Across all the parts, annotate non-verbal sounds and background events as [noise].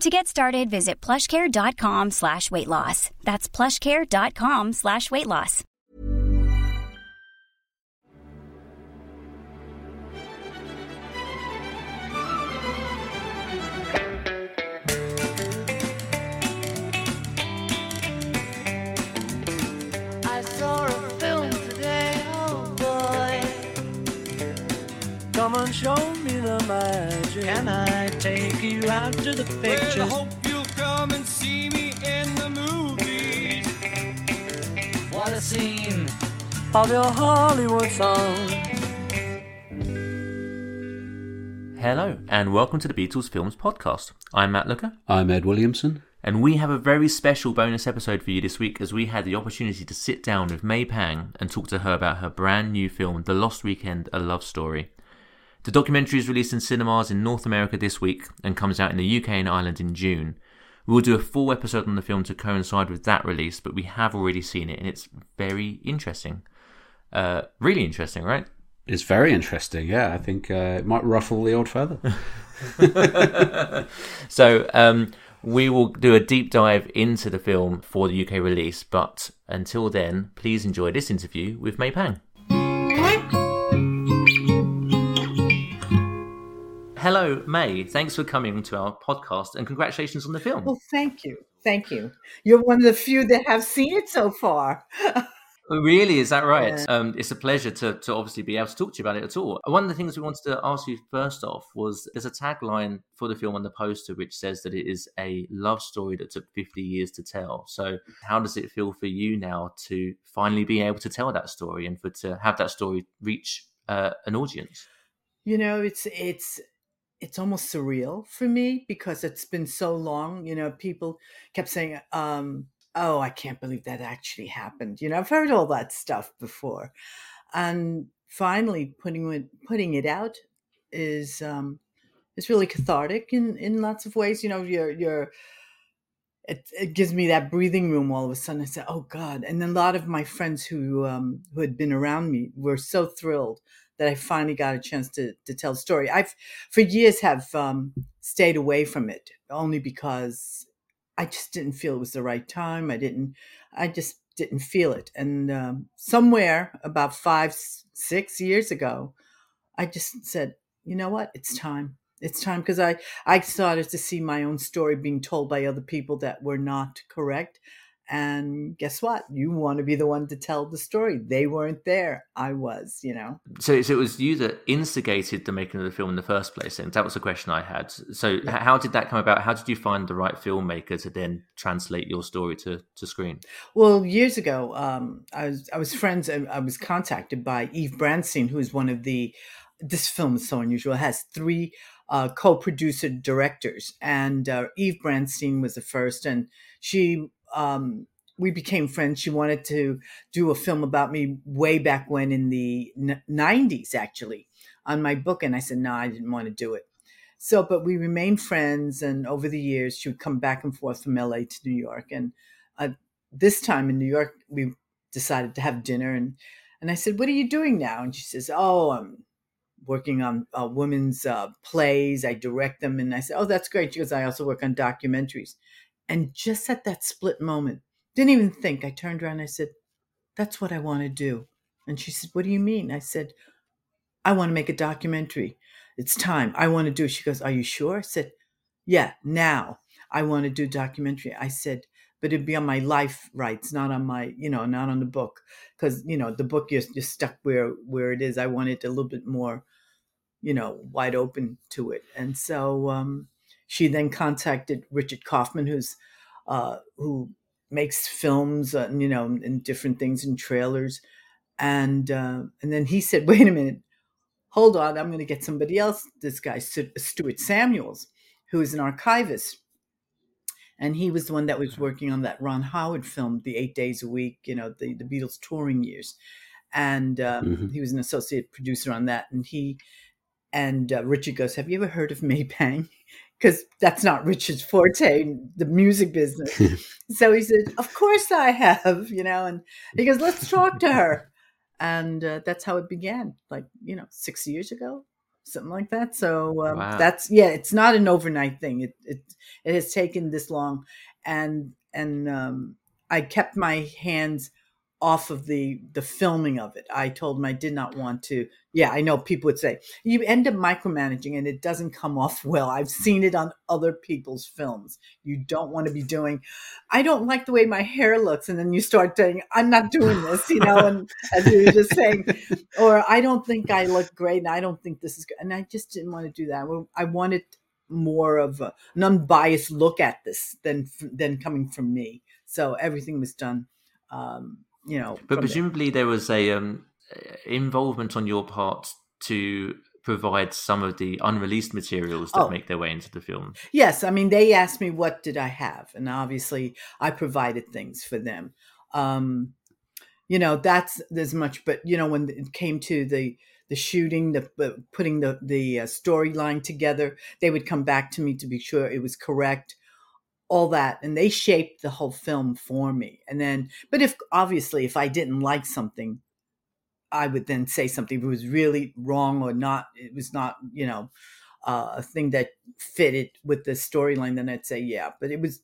To get started, visit plushcare.com slash weight loss. That's plushcare.com slash weight loss. I saw a film today, oh boy. Come and show me the magic. Can I take you out to the pictures? Well, I hope you'll come and see me in the movies. What a scene of your Hollywood song. Hello, and welcome to the Beatles Films Podcast. I'm Matt Looker, I'm Ed Williamson. and we have a very special bonus episode for you this week as we had the opportunity to sit down with May Pang and talk to her about her brand new film, The Lost Weekend A Love Story. The documentary is released in cinemas in North America this week and comes out in the UK and Ireland in June. We will do a full episode on the film to coincide with that release, but we have already seen it and it's very interesting. Uh, really interesting, right? It's very interesting. Yeah, I think uh, it might ruffle the old feather. [laughs] [laughs] So um, we will do a deep dive into the film for the UK release, but until then, please enjoy this interview with May Pang. Hello, May. Thanks for coming to our podcast and congratulations on the film. Well, thank you. Thank you. You're one of the few that have seen it so far. [laughs] Oh, Really, is that right? Yeah. Um, it's a pleasure to, to obviously be able to talk to you about it at all. One of the things we wanted to ask you first off was there's a tagline for the film on the poster which says that it is a love story that took 50 years to tell. So, how does it feel for you now to finally be able to tell that story and for to have that story reach uh, an audience? you know, it's it's it's almost surreal for me because it's been so long. You know, people kept saying, um, "Oh, I can't believe that actually happened." You know, I've heard all that stuff before, and finally putting it putting it out is um, is really cathartic in in lots of ways. You know, you're you're it, it gives me that breathing room all of a sudden. I said, "Oh God!" And a lot of my friends who um, who had been around me were so thrilled that I finally got a chance to to tell the story. I've for years have um, stayed away from it only because I just didn't feel it was the right time. I didn't. I just didn't feel it. And um, somewhere about five six years ago, I just said, you know what? It's time. It's time because I I started to see my own story being told by other people that were not correct. And guess what? You want to be the one to tell the story. They weren't there. I was, you know. So, so it was you that instigated the making of the film in the first place, and that was a question I had. So, h how did that come about? How did you find the right filmmaker to then translate your story to, to screen? Well, years ago, um, I was I was friends. and I was contacted by Eve Brandstein, who is one of the. This film is so unusual. It has three uh, co-producer directors, and uh, Eve Brandstein was the first, and she. Um, we became friends. She wanted to do a film about me way back when in the n- 90s, actually, on my book. And I said, no, I didn't want to do it. So, but we remained friends. And over the years, she would come back and forth from LA to New York. And uh, this time in New York, we decided to have dinner and and I said, "What are you doing now?" And she says, "Oh, I'm working on uh, women's uh, plays. I direct them." And I said, "Oh, that's great." She goes, "I also work on documentaries." And just at that split moment, didn't even think. I turned around and I said, "That's what I want to do." And she said, "What do you mean?" I said, "I want to make a documentary. It's time. I want to do." It. She goes, "Are you sure?" I said, "Yeah, now I want to do documentary." I said, but it'd be on my life rights, not on my, you know, not on the book, because you know the book you're just stuck where where it is. I wanted a little bit more, you know, wide open to it, and so um, she then contacted Richard Kaufman, who's uh, who makes films, uh, you know, and different things and trailers, and uh, and then he said, [laughs] "Wait a minute, hold on, I'm going to get somebody else." This guy, Stuart Samuels, who is an archivist and he was the one that was working on that Ron Howard film, The Eight Days a Week, you know, the the Beatles touring years, and um, mm-hmm. he was an associate producer on that. And he and uh, Richard goes, "Have you ever heard of May Pang?" Because that's not Richard's forte, the music business. [laughs] so he said, "Of course I have," you know, and he goes, "Let's talk to her." And uh, that's how it began, like you know, six years ago, something like that. So um, wow. that's yeah, it's not an overnight thing. It it it has taken this long, and and um, I kept my hands off of the the filming of it. I told him I did not want to. Yeah, I know people would say you end up micromanaging and it doesn't come off [laughs] well. I've seen it on other people's films. You don't want to be doing. I don't like the way my hair looks, and then you start saying I'm not doing this, you know, and as you were just saying, [laughs] or I don't think I look great, and I don't think this is good, and I just didn't want to do that. I wanted more of a, an unbiased look at this than than coming from me. So everything was done. Um, you know. But presumably there. there was a um, involvement on your part to provide some of the unreleased materials that oh. make their way into the film. Yes, I mean they asked me what did I have, and obviously I provided things for them. Um, you know that's as much, but you know when it came to the the shooting, the uh, putting the the uh, storyline together, they would come back to me to be sure it was correct all that and they shaped the whole film for me. And then but if obviously if i didn't like something i would then say something if it was really wrong or not it was not you know uh, a thing that fitted with the storyline then i'd say yeah but it was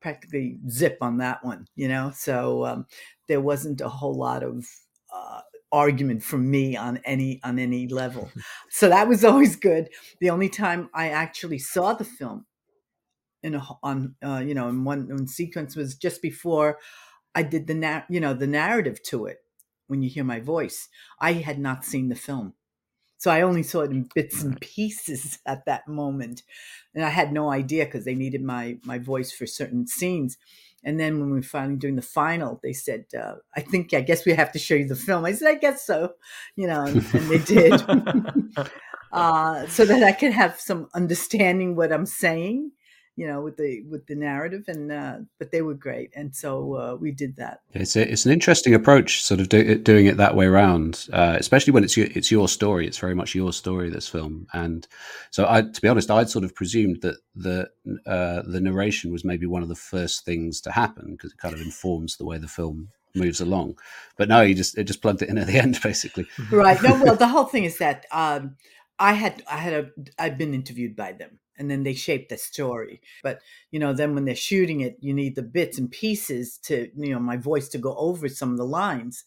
practically zip on that one you know? So um, there wasn't a whole lot of uh, argument from me on any on any level. [laughs] So that was always good. The only time i actually saw the film in a, on uh, you know in one, one sequence was just before I did the na- you know the narrative to it. When you hear my voice, I had not seen the film, so I only saw it in bits and pieces [laughs] at that moment, and I had no idea because they needed my my voice for certain scenes. And then when we were finally doing the final, they said, uh, "I think I guess we have to show you the film." I said, "I guess so," you know, and, and they did, [laughs] [laughs] uh, so that I could have some understanding what I'm saying you know with the with the narrative and uh, but they were great and so uh, we did that. It's a, it's an interesting approach sort of do, doing it that way around uh, especially when it's your, it's your story it's very much your story this film and so I to be honest I'd sort of presumed that the uh, the narration was maybe one of the first things to happen because it kind of informs the way the film moves along. But no you just it just plugged it in at the [laughs] end basically. Right. No well the whole thing is that um, I had I had a I'd been interviewed by them and then they shape the story. But you know, then when they're shooting it, you need the bits and pieces to you know my voice to go over some of the lines,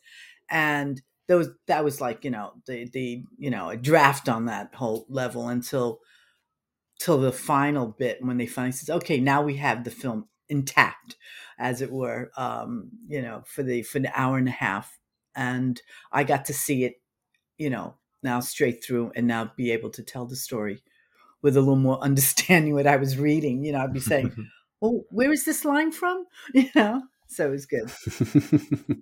and those that was like you know the the you know a draft on that whole level until till the final bit when they finally says, okay, now we have the film intact, as it were, um, you know, for the for the hour and a half, and I got to see it, you know, now straight through and now be able to tell the story with a little more understanding what I was reading. You know, I'd be saying, [laughs] "Well, where is this line from?" [laughs] You know, so it was good.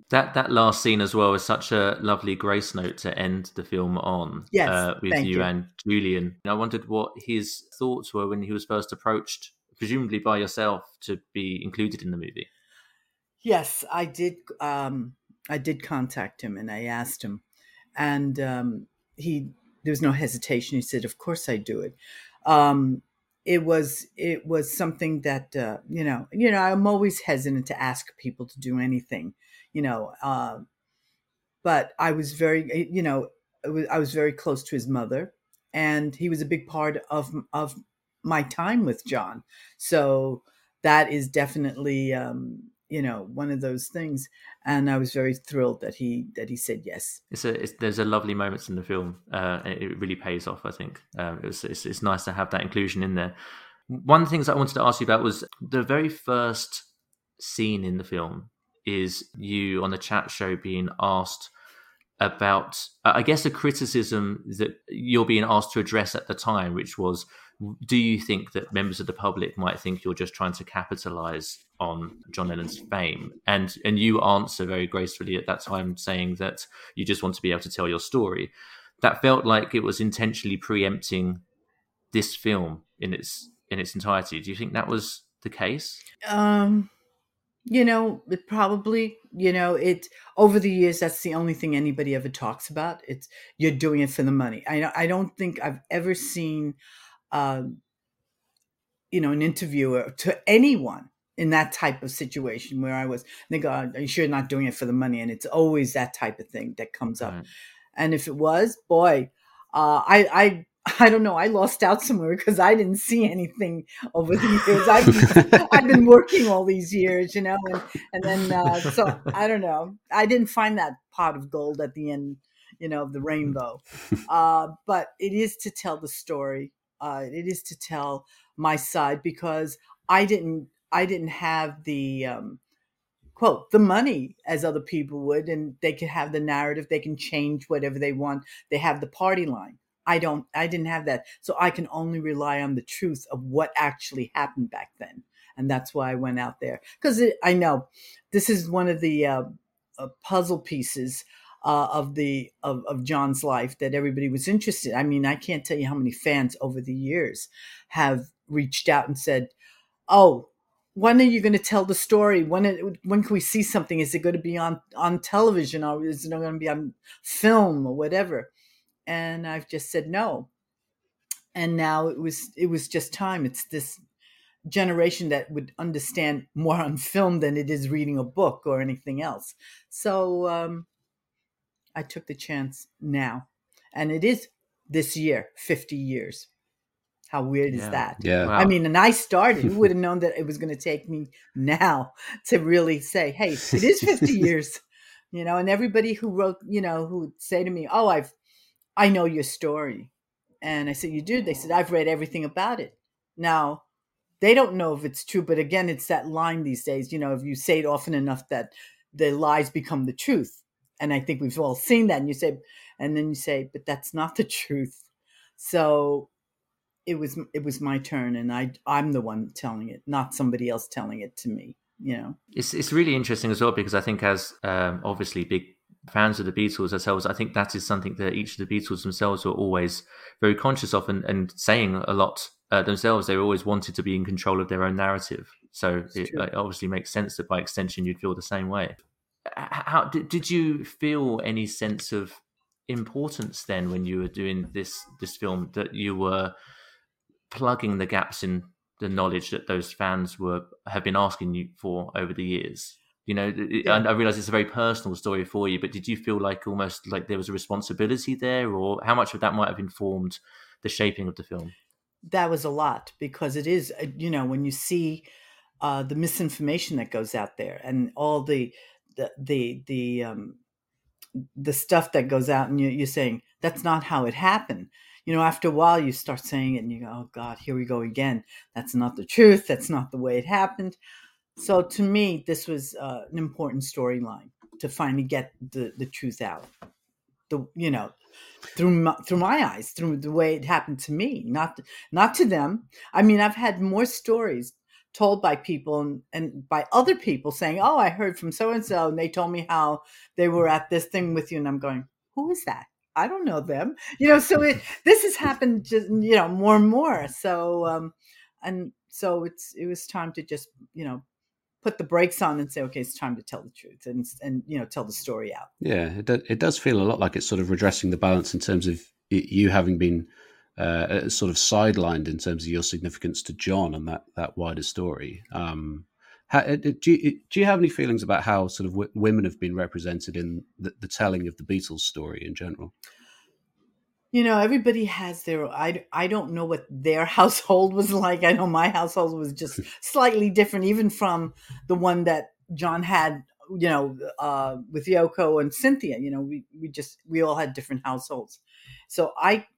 [laughs] that that last scene as well is such a lovely grace note to end the film on. Yes, uh, with you, you, and Julian. I wondered what his thoughts were when he was first approached, presumably by yourself, to be included in the movie. Yes, I did. Um, I did contact him and I asked him, and um, he there was no hesitation. He said, "Of course I do it." Um, it was it was something that uh, you know you know I'm always hesitant to ask people to do anything you know uh, but I was very, you know, I was very close to his mother, and he was a big part of of my time with John. So that is definitely, um, you know, one of those things. And I was very thrilled that he that he said yes. It's a it's, there's a lovely moments in the film. Uh, it really pays off. I think um, it was, it's, it's nice to have that inclusion in there. One of the things I wanted to ask you about was the very first scene in the film is you on the chat show being asked about, I guess, a criticism that you're being asked to address at the time, which was, do you think that members of the public might think you're just trying to capitalize on John Lennon's fame? And and you answer very gracefully at that time, saying that you just want to be able to tell your story. That felt like it was intentionally preempting this film in its in its entirety. Do you think that was the case? Um, you know, it probably, you know, it over the years that's the only thing anybody ever talks about. It's you're doing it for the money. I I don't think I've ever seen uh, you know, an interviewer to anyone in that type of situation where I was, they go, Are you sure you're not doing it for the money? And it's always that type of thing that comes up. Right. And if it was, boy, uh, I, I [laughs] I don't know. I lost out somewhere because I didn't see anything over the years. I've, [laughs] I've been working all these years, you know, and, and then, uh, so I don't know. I didn't find that pot of gold at the end, you know, of the rainbow. [laughs] Uh, but it is to tell the story. Uh, it is to tell my side because I didn't, I didn't have the, um, quote, the money as other people would, and they can have the narrative. They can change whatever they want. They have the party line I don't, I didn't have that. So I can only rely on the truth of what actually happened back then. And that's why I went out there. Because I know this is one of the uh, uh, puzzle pieces uh, of the of, of John's life that everybody was interested. I mean, I can't tell you how many fans over the years have reached out and said, "Oh, when are you going to tell the story? When it, when can we see something? Is it going to be on on television or is it going to be on film or whatever?" and I've just said no. And now it was it was just time. It's this generation that would understand more on film than it is reading a book or anything else. So um, I took the chance now, and it is this year, fifty years. How weird yeah. is that? Yeah. Wow. I mean, and I started. Who [laughs] would have known that it was going to take me now to really say, "Hey, it is fifty [laughs] years." You know, and everybody who wrote, you know, who would say to me, "Oh, I've I know your story. And I said, You do? They said, I've read everything about it. Now, they don't know if it's true, but again, it's that line these days, you know, if you say it often enough that the lies become the truth. And I think we've all seen that. And you say, and then you say, but that's not the truth. So it was it was my turn and I I'm the one telling it, not somebody else telling it to me. You know. It's it's really interesting as well because I think as um, obviously big fans of the Beatles ourselves, I think that is something that each of the Beatles themselves were always very conscious of and, and saying a lot uh, themselves. They always wanted to be in control of their own narrative. So it, it, obviously makes sense that by extension you'd feel the same way. How did, did you feel any sense of importance then when you were doing this this film that you were plugging the gaps in the knowledge that those fans were have been asking you for over the years? You know, yeah. I realize it's a very personal story for you, but did you feel like almost like there was a responsibility there, or how much of that might have informed the shaping of the film? That was a lot because it is, uh, you know, when you see uh, the misinformation that goes out there and all the the the the um, the stuff that goes out, and you, you're saying that's not how it happened you know, after a while you start saying it and you go, oh God, here we go again. That's not the truth. That's not the way it happened. So to me, this was uh, an important storyline to finally get the, the truth out. The you know through my, through my eyes, through the way it happened to me, not not to them. I mean, I've had more stories told by people and, and by other people saying, "Oh, I heard from so and so, and they told me how they were at this thing with you," and I'm going, "Who is that? I don't know them." You know, so it this has [laughs] happened just you know more and more. So um, and so it's it was time to just you know put the brakes on and say, okay, it's time to tell the truth and and you know tell the story out. Yeah, it do, it does feel a lot like it's sort of redressing the balance in terms of you having been uh, uh, sort of sidelined in terms of your significance to John and that that wider story. Um, How, uh, do you do you have any feelings about how sort of w- women have been represented in the, the telling of the Beatles story in general? You know, everybody has their. I I don't know what their [laughs] household was like. I know my household was just [laughs] slightly different, even from the one that John had. You know, uh, with Yoko and Cynthia. You know, we we just we all had different households. So I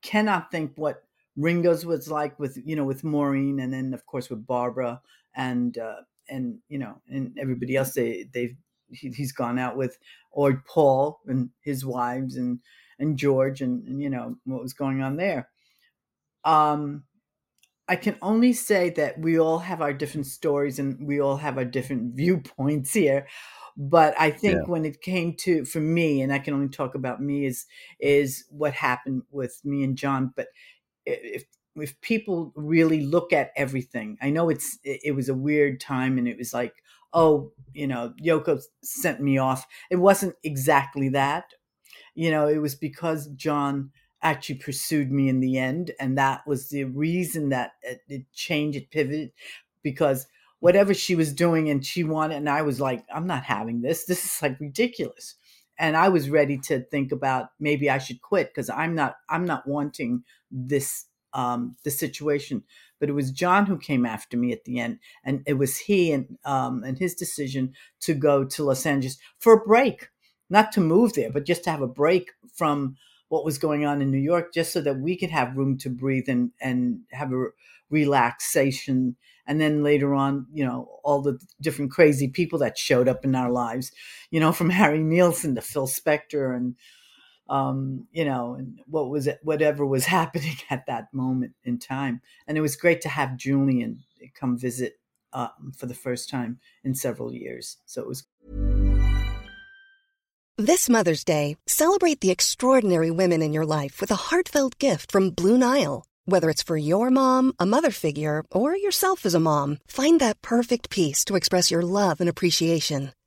cannot think what Ringo's was like with you know with Maureen, and then of course with Barbara and uh, and you know and everybody else they they've he, has gone out with or Paul and his wives and and George and, and you know what was going on there. Um, I can only say that we all have our different stories and we all have our different [laughs] viewpoints here. But I think yeah. when it came to for me, and I can only talk about me, is is what happened with me and John. But if if people really look at everything, I know it's it, was a weird time, and it was like, oh, you know, Yoko sent me off. It wasn't exactly that, you know, it was because John actually pursued me in the end. And that was the reason that it, it changed, it pivoted, because whatever she was doing and she wanted, and I was like, I'm not having this. This is like ridiculous. And I was ready to think about maybe I should quit because I'm not, I'm not wanting this, um, the situation. But it was John who came after me at the end, and it was he and um, and his decision to go to Los Angeles for a break not to move there, but just to have a break from what was going on in New York, just so that we could have room to breathe and and have a relaxation. And then later on, you know, all the different crazy people that showed up in our lives, you know, from Harry Nilsson to Phil Spector and um, you know, and what was it, whatever was [laughs] happening at that moment in time. And it was great to have Julian come visit uh, for the first time in several years. So it was. This Mother's Day, celebrate the extraordinary women in your life with a heartfelt gift from Blue Nile. Whether it's for your mom, a mother figure, or yourself as a mom, find that perfect piece to express your love and appreciation.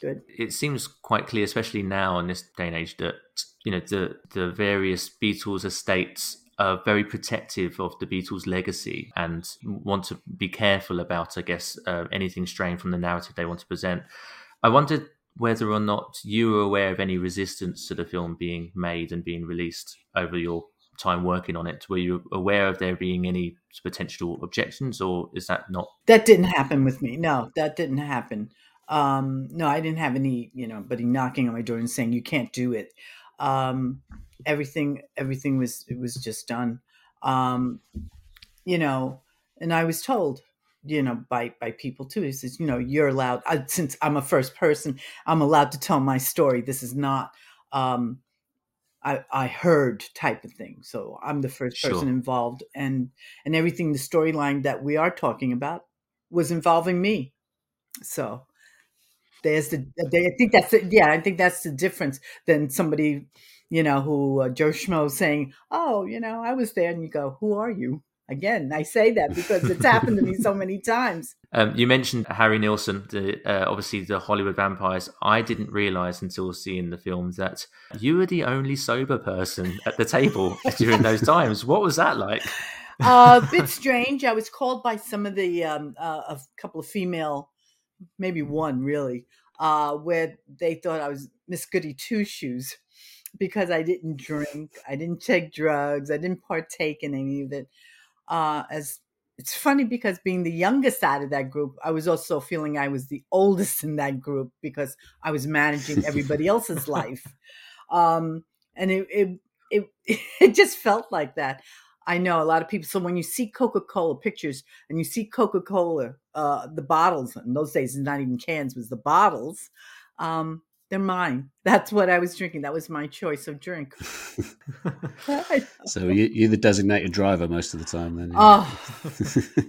Good. It seems quite clear, especially now in this day and age, that you know the the various Beatles estates are very protective of the Beatles' legacy and want to be careful about, I guess, uh, anything straying from the narrative they want to present. I wondered whether or not you were aware of any resistance to the film being made and being released over your time working on it? Were you aware of there being any potential objections, or is that not? That didn't happen with me. No, that didn't happen. Um, no, I didn't have any, you know, buddy knocking on my door and saying you can't do it. Um, everything, everything was it was just done. Um, you know, and I was told, you know, by by people too. He says, you know, you're allowed. I, since I'm a first person, I'm allowed to tell my story. This is not um, I, I heard type of thing. So I'm the first sure. person involved, and and everything the storyline that we are talking about was involving me. So there's the I think that's the, yeah I think that's the difference than somebody you know who uh, Joe Schmo saying oh you know I was there and you go who are you again I say that because it's happened to me so many times. [laughs] Um, you mentioned Harry Nilsson, the, uh, obviously the Hollywood vampires. I didn't realize until seeing the film that you were the only sober person at the table [laughs] during those times. What was that like? uh, a bit [laughs] strange. I was called by some of the um, uh, a couple of female, maybe one really, uh, where they thought I was Miss Goody Two Shoes because I didn't drink, I didn't take drugs, I didn't partake in any of it. Uh, as it's funny because being the youngest out of that group, I was also feeling I was the oldest in that group because I was managing everybody else's [laughs] life. Um, and it, it, it, [laughs] it just felt like that. I know a lot of people. So when you see Coca Cola pictures and you see Coca Cola, uh, the bottles in those days, not even cans, was the bottles. Um, they're mine. [laughs] That's what I was drinking. That was my choice of drink. [laughs] [laughs] so you, are the designated driver most of the time, then. Yeah. Oh,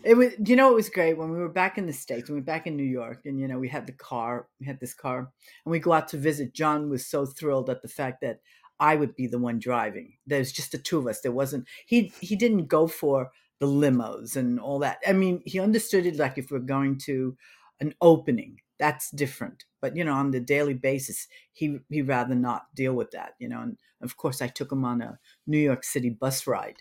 it was. You know, it was great when we were back in the states. When we were back in New York, and you know, we had the car. We had this car, and we go out to visit. John was so thrilled at the fact that I would be the one driving. There's just the two of us. There wasn't he he didn't go for the limos and all that. I mean, he understood it like if we're going to an opening, that's different. But you know, on the daily basis, he he rather not deal with that. You know, and of course, I took him on a New York City bus ride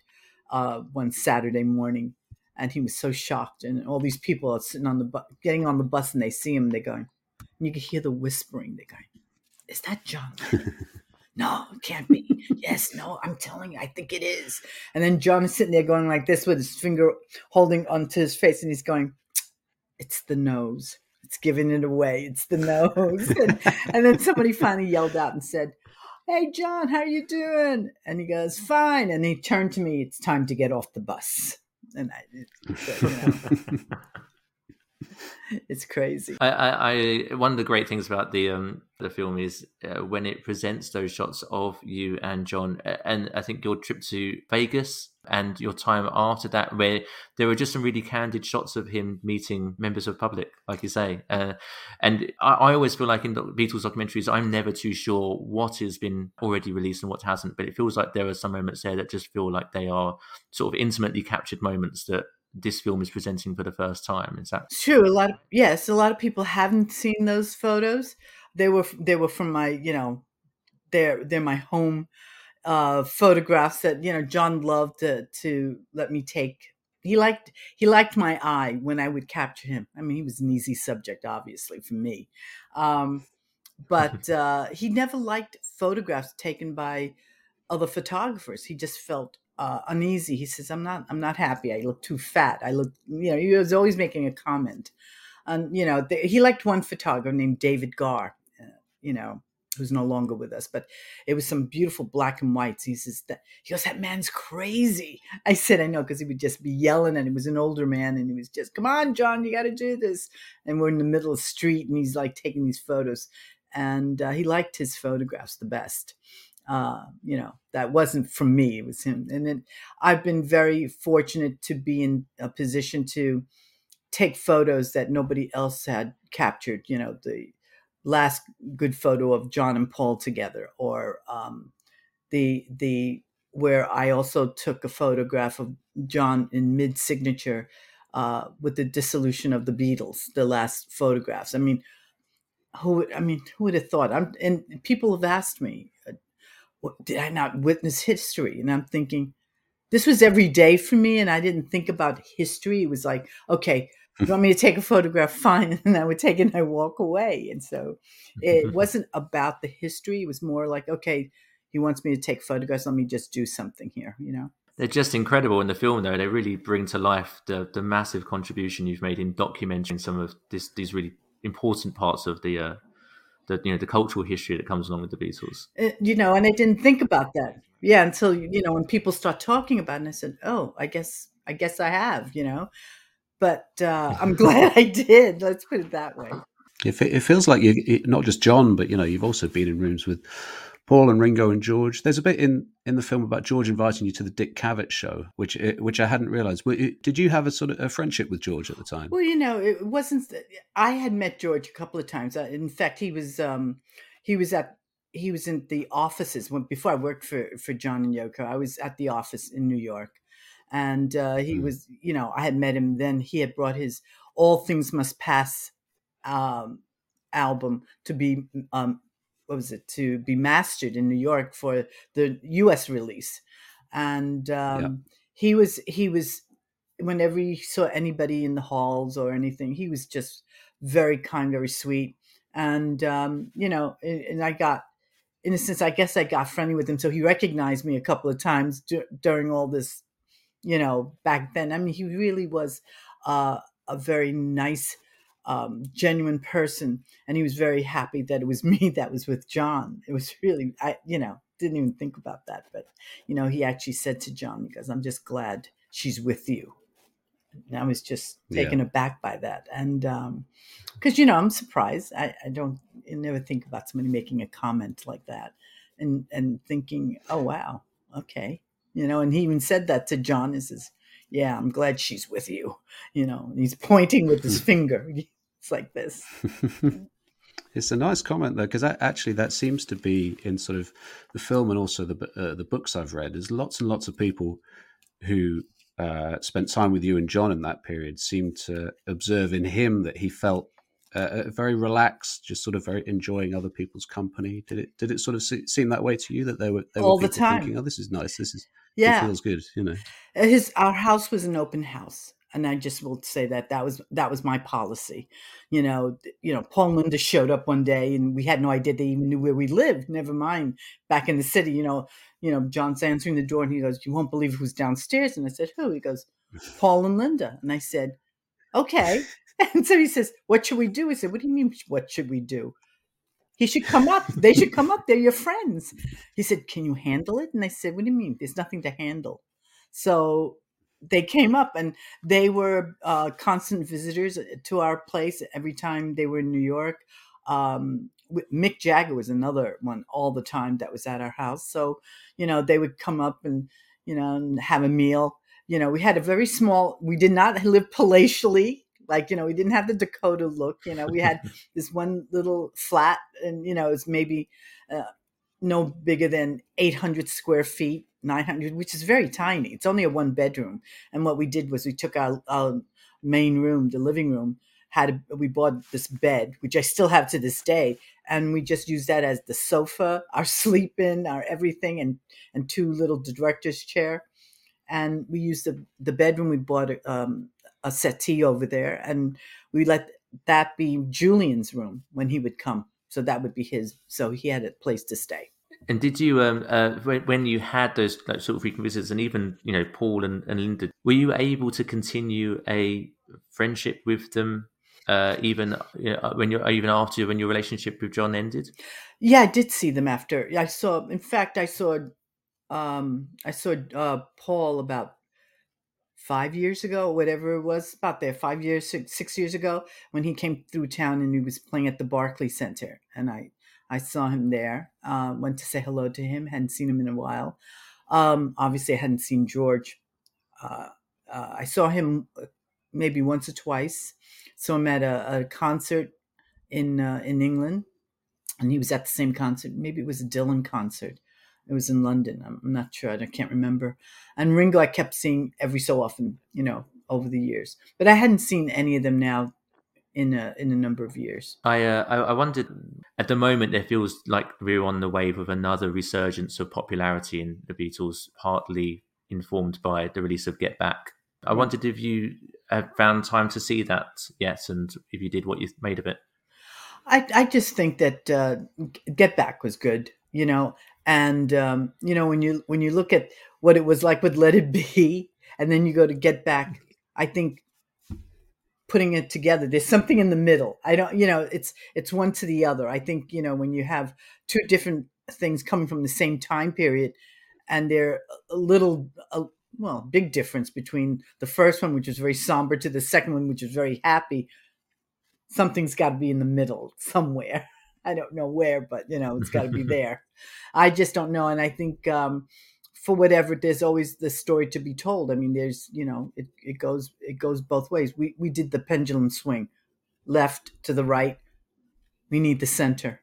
uh, one Saturday morning, and he was so shocked. And all these people are sitting on the bus, getting on the bus, and they see him. They're going, and you can hear the whispering. They're going, "Is that John?" [laughs] no, it can't be. yes, no, I'm telling you, I think it is. And then John is sitting there going like this with his finger holding onto his face, and he's going, It's the nose. It's giving it away. It's the nose. [laughs] and, and then somebody finally yelled out and said, Hey, John, how are you doing? And he goes, Fine. And he turned to me, It's time to get off the bus. And I, you know. [laughs] [laughs] it's crazy. I, I, I, one of the great things about the um the film is uh, when it presents those shots of you and John, and I think your trip to Vegas and your time after that, where there were just some really candid shots of him meeting members of public, like you say. Uh, and I, I, always feel like in the Beatles documentaries, I'm never too sure what has been already released and what hasn't, but it feels like there are some moments there that just feel like they are sort of intimately captured moments that this film is presenting for the first time. Is that true? A lot of yes, a lot of people haven't seen those photos. They were they were from my you know, they're they're my home uh, photographs that you know John loved to to let me take. He liked he liked my eye when I would capture him. I mean, he was an easy subject, obviously for me, um, but [laughs] uh, he never liked photographs taken by other photographers. He just felt uh, uneasy. He says, "I'm not. I'm not happy. I look too fat. I look. You know, he was always making a comment." And you know, he liked one photographer named David Gahr. Uh, you know, who's no longer with us, but it was some beautiful black and whites. He says that he goes, "That man's crazy." I said, "I know," because he would just be yelling, and he was an older man, and he was just, "Come on, John, you got to do this." And we're in the middle of the street, and he's like taking these photos, and uh, he liked his photographs the best uh, you know, that wasn't from me. It was him. And then I've been very fortunate to be in a position to take photos that nobody else had captured. You know, the last good photo of John and Paul together, or um, the the where I also took a photograph of John in mid signature uh, with the dissolution of the Beatles. The last photographs. I mean, who? Would, I mean, who would have thought? I'm, and people have asked me, did I not witness history? And I'm thinking, this was every day for me, and I didn't think about history. It was like, okay, you want me to take a photograph? [laughs] Fine. And I would take it and I walk away. And so it [laughs] wasn't about the history. It was more like, okay, he wants me to take photographs. Let me just do something here, you know? They're just incredible in the film, though. They really bring to life the, the massive contribution you've made in documenting some of this, these really important parts of the uh, the you know the cultural history that comes along with the Beatles. Uh, you know, and I didn't think about that. Yeah, until you know when people start talking about it, and I said, "Oh, I guess I guess I have," you know. But uh, I'm [laughs] glad I did. Let's put it that way. It, it feels like you not just John, but you know you've also been in rooms with Paul and Ringo and George. There's a bit in, in the film about George inviting you to the Dick Cavett show, which eh, which I hadn't realized. Did you have a sort of a friendship with George at the time? Well, you know, it wasn't. I had met George a couple of times. Uh, in fact, he was um, he was at he was in the offices when before I worked for for John and Yoko. I was at the office in New York, and uh, he mm. was. You know, I had met him then. He had brought his All Things Must Pass um, album to be um, what was it to be mastered in New York for the U.S. release, and um, he was he was whenever he saw anybody in the halls or anything, he was just very kind, very sweet, and um, you know, and, and, I got. In a sense, I guess I got friendly with him, so he recognized me a couple of times d- during all this, you know, back then. I mean, he really was uh, a very nice um, genuine person, and he was very happy that it was [laughs] me that was with John. It was really, I, you know, didn't even think about that, but you know, he actually said to John, because I'm just glad she's with you. And I was just taken Yeah. aback by that, and because you know, I'm surprised. I, I don't I never think about somebody making a comment like that, and and thinking, oh wow, okay, you know. And he even said that to John. He says, "Yeah, I'm glad she's with you." You know, and he's pointing with his finger. [laughs] It's like this. [laughs] It's a nice comment though, because actually that seems to be in sort of the film and also the uh, the books I've read. There's lots and lots of people who uh, spent time with you and John in that period seem to observe in him that he felt uh, very relaxed, just sort of very enjoying other people's company. Did it did it sort of se- seem that way to you that they were they All were the time. thinking, oh, this is nice, this is Yeah. it feels good, you know. his our house was an open house and i just will say that that was that was my policy you know you know paul and linda showed up one day and we had no idea they even knew where we lived never mind back in the city you know you know john's answering the door and he goes you won't believe who's downstairs and i said who he goes [laughs] paul and linda and i said okay [laughs] and so he says what should we do i said what do you mean what should we do he should come up. They should come up. They're your friends. He said, Can you handle it? And I said, What do you mean? There's nothing to handle. So they came up and they were uh, constant visitors to our place every time they were in New York. Um, Mick Jagger was another one all the time that was at our house. So, you know, they would come up and, you know, and have a meal. You know, we had a very small, we did not live palatially. Like, you know, we didn't have the Dakota look. You know, we had [laughs] this one little flat and, you know, it's maybe uh, no bigger than 800 square feet, 900, which is very tiny. It's only a one bedroom. And what we did was we took our, our main room, the living room, had a, we bought this bed, which I still have to this day, and we just used that as the sofa, our [laughs] sleep in, our everything, and and two little director's chair. And we used the the bedroom. We bought um, a settee over there, and we let that be Julian's room when he would come. So that would be his. So he had a place to stay. And did you, um, uh, when, when you had those like, sort of frequent visitors, and even you know Paul and, and Linda, were you able to continue a friendship with them, uh, even you know, when you're even after when your relationship with John ended? Yeah, I did see them after. I saw. In fact, I saw. Um, I saw uh, Paul about five years ago, whatever it was, about there, five years, six, six years ago, when he came through town and he was playing at the Barclay Center, and I, I saw him there. Uh, went to say hello to him. Hadn't seen him in a while. Um, obviously, I hadn't seen George. Uh, uh, I saw him uh, maybe once or twice. Saw him at a, a concert in uh, in England, and he was at the same concert. Maybe it was a Dylan concert. It was in London. I'm I'm not sure. I can't remember. And Ringo, I kept seeing every so often, you know, over the years. But I hadn't seen any of them now in a in a number of years. I, uh, I I wondered at the moment it feels like we're on the wave of another resurgence of popularity in the Beatles, partly informed by the release of Get Back. I wondered if you have found time to see that yet, and if you did, what you made of it. I I just think that uh, Get Back was good, you know, and um, you know when you when you look at what it was like with Let It Be, and then you go to Get Back, I think putting it together, there's something in the middle. I don't, you know, it's it's one to the other. I think you know when you have two different things coming from the same time period, and they're a little. A, well, big difference between the first one, which was very somber, to the second one, which was very happy something's got to be in the middle somewhere. [laughs] I don't know where, but you know, it's got to be [laughs] there. I just don't know. And I think um, for whatever, there's always the story to be told. I mean, there's, you know, it, it goes, it goes both ways. We, we did the pendulum swing left to the right. We need the center.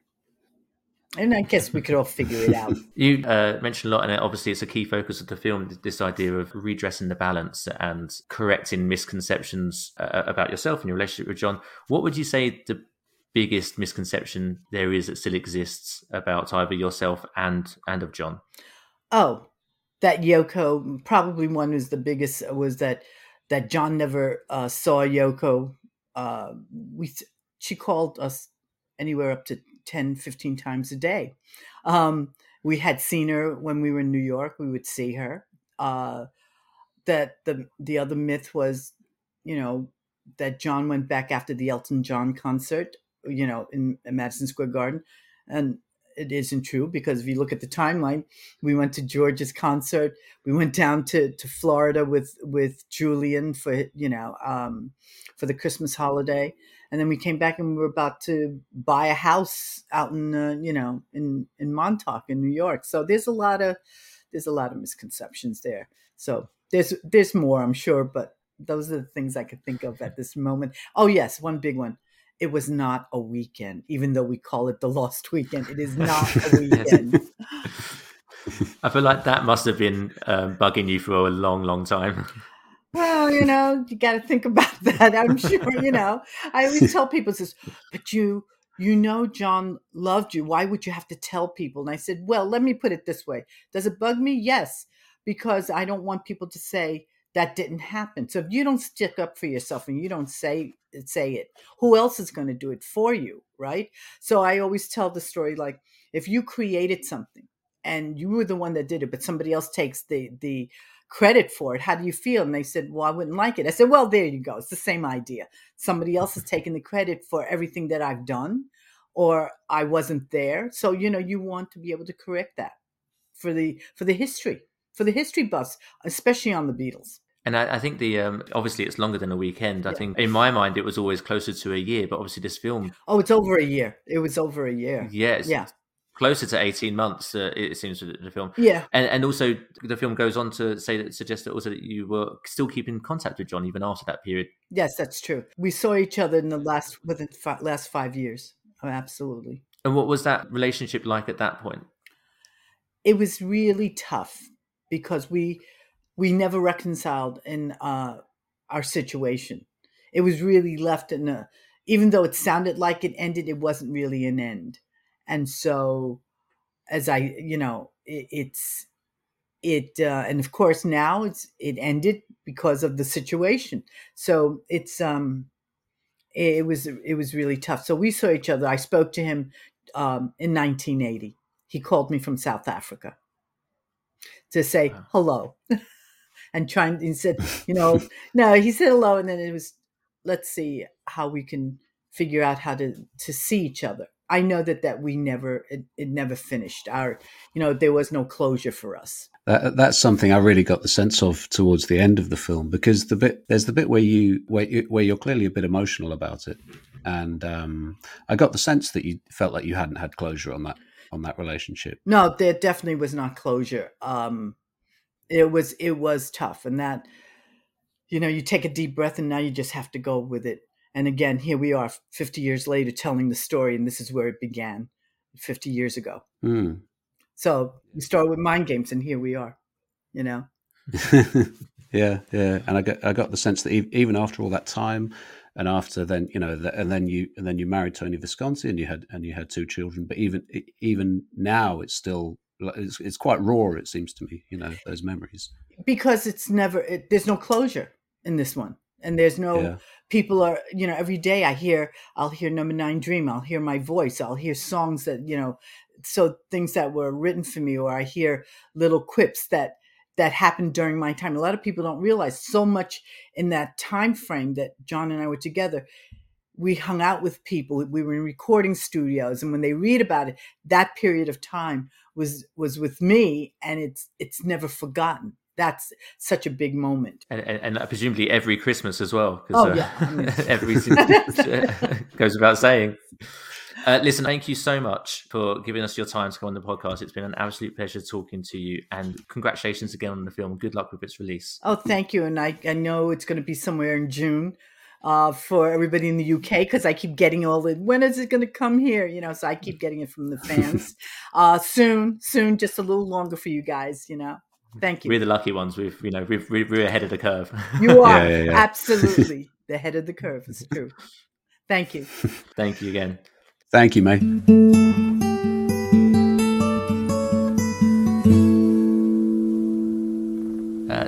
And I guess we could all figure it out. [laughs] You uh, mentioned a lot, and obviously it's a key focus of the film. This idea of redressing the balance and correcting misconceptions uh, about yourself and your relationship with John. What would you say the biggest misconception there is that still exists about either yourself and and of John? Oh, that Yoko probably one was the biggest was that that John never uh, saw Yoko. Uh, we she called us anywhere up to 10, 15 times a day. Um, we had seen her when we were in New York. We would see her. Uh, that the the other myth was, you know, that John went back after the Elton John concert, you know, in, in Madison Square Garden, and it isn't true because if you look at the timeline, we went to George's concert, we went down to to Florida with with Julian for you know um, for the Christmas holiday, and then we came back and we were about to buy a house out in uh, you know in in Montauk in New York. So there's a lot of there's a lot of misconceptions there. So there's there's more, I'm sure, but those are the things I could think of at this moment. Oh yes, one big one. It was not a weekend, even though we call it the lost weekend. It is not a [laughs] weekend. I feel like that must have been um, bugging you for a long, long time. well, you know, you got to think about [laughs] that. I'm sure, you know. I always tell people, "says, but you, you know, John loved you. Why would you have to tell people?" And I said, "Well, let me put it this way: Does it bug me? Yes, because I don't want people to say that didn't happen. So if you don't stick up for yourself and you don't say say it, who else is going to do it for you, right? So I always tell the story like if you created something and you were the one that did it, but somebody else takes the the credit for it. How do you feel? And they said, Well, I wouldn't like it. I said, Well, there you go. It's the same idea. Somebody else is taking the credit for everything that I've done, or I wasn't there. So, you know, you want to be able to correct that for the for the history, for the history buffs, especially on the Beatles. And I, I think the um, obviously it's longer than a weekend. I think in my mind it was always closer to a year, but obviously this film. Oh, it's over a year. It was over a year. Yes. Yeah closer to 18 months uh, it seems with the film yeah and and also the film goes on to say that suggest that also that you were still keeping contact with john even after that period yes that's true we saw each other in the last within five, last five years oh, absolutely and what was that relationship like at that point it was really tough because we we never reconciled in uh our situation. It was really left in a even though it sounded like it ended it wasn't really an end. And so as i you know it, it's it uh, and of course now it's it ended because of the situation. So it's um it, was it was really tough. So we saw each other. I spoke to him um in 1980 he called me from south africa to say wow. hello [laughs] and trying he said [laughs] you know no he said hello and then it was let's see how we can figure out how to to see each other I know that that we never it, it, never finished. Our you know there was no closure for us. That, that's something I really got the sense of towards the end of the film because the bit there's the bit where you where you, where you're clearly a bit emotional about it, and um, I got the sense that you felt like you hadn't had closure on that on that relationship. No, there definitely was not closure. Um, it was it was tough, and that you know you take a deep breath and now you just have to go with it and again, here we are 50 years later telling the story, and this is where it began 50 years ago. Mm. So we started with mind games, and here we are, you know? [laughs] yeah, yeah. And I got, I got the sense that even after all that time, and after then, you know, and then you, and then you married Tony Visconti, and you had, and you had two children. But even, even now, it's still, it's, it's quite raw. It seems to me, you know, those memories. Because it's never, it, there's no closure in this one, and there's no, yeah people are you know every day i hear i'll hear number nine dream i'll hear my voice i'll hear songs that you know so things that were written for me or i hear little quips that that happened during my time a lot of people don't realize so much in that time frame that john and i were together we hung out with people we were in recording studios and when they read about it that period of time was was with me and it's it's never forgotten that's such a big moment. And, and, and presumably every Christmas as well. Oh, uh, yeah. I mean, [laughs] every [laughs] [laughs] goes without saying. Uh, listen, thank you so much for giving us your time to come on the podcast. It's been an absolute pleasure talking to you, and congratulations again on the film. Good luck with its release. Oh, thank you. And I, I know it's going to be somewhere in June uh, for everybody in the UK because I keep getting all the when is it going to come here? You know, so I keep getting it from the fans. [laughs] uh, soon, soon, just a little longer for you guys. You know. Thank you. We're the lucky ones. We've, you know, we've, we're ahead of the curve. [laughs] You are yeah, yeah, yeah. absolutely [laughs] the head of the curve. It's true. Thank you. Thank you again. Thank you, mate.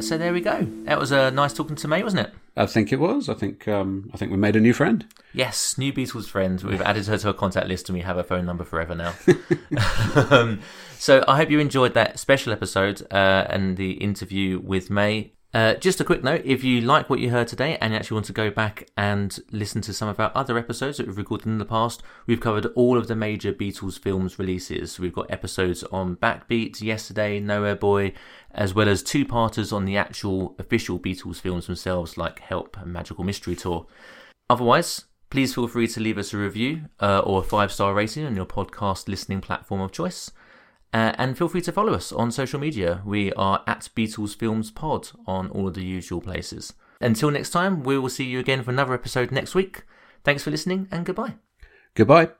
Uh, so there we go. That was a uh, nice talking to May, wasn't it? I think it was. I think um, I think we made a new friend. Yes, new Beatles friend. We've added her to our contact list, and we have her phone number forever now. [laughs] [laughs] um, so I hope you enjoyed that special episode uh, and the interview with May. Uh, just a quick note if you like what you heard today and you actually want to go back and listen to some of our other episodes that we've recorded in the past, we've covered all of the major Beatles films releases. We've got episodes on Backbeat, Yesterday, Nowhere Boy, as well as two parters on the actual official Beatles films themselves, like Help and Magical Mystery Tour. Otherwise, please feel free to leave us a review uh, or a five star rating on your podcast listening platform of choice. Uh, and feel free to follow us on social media. We are at Beatles Films Pod on all the usual places. Until next time, we will see you again for another episode next week. Thanks for listening and goodbye. Goodbye.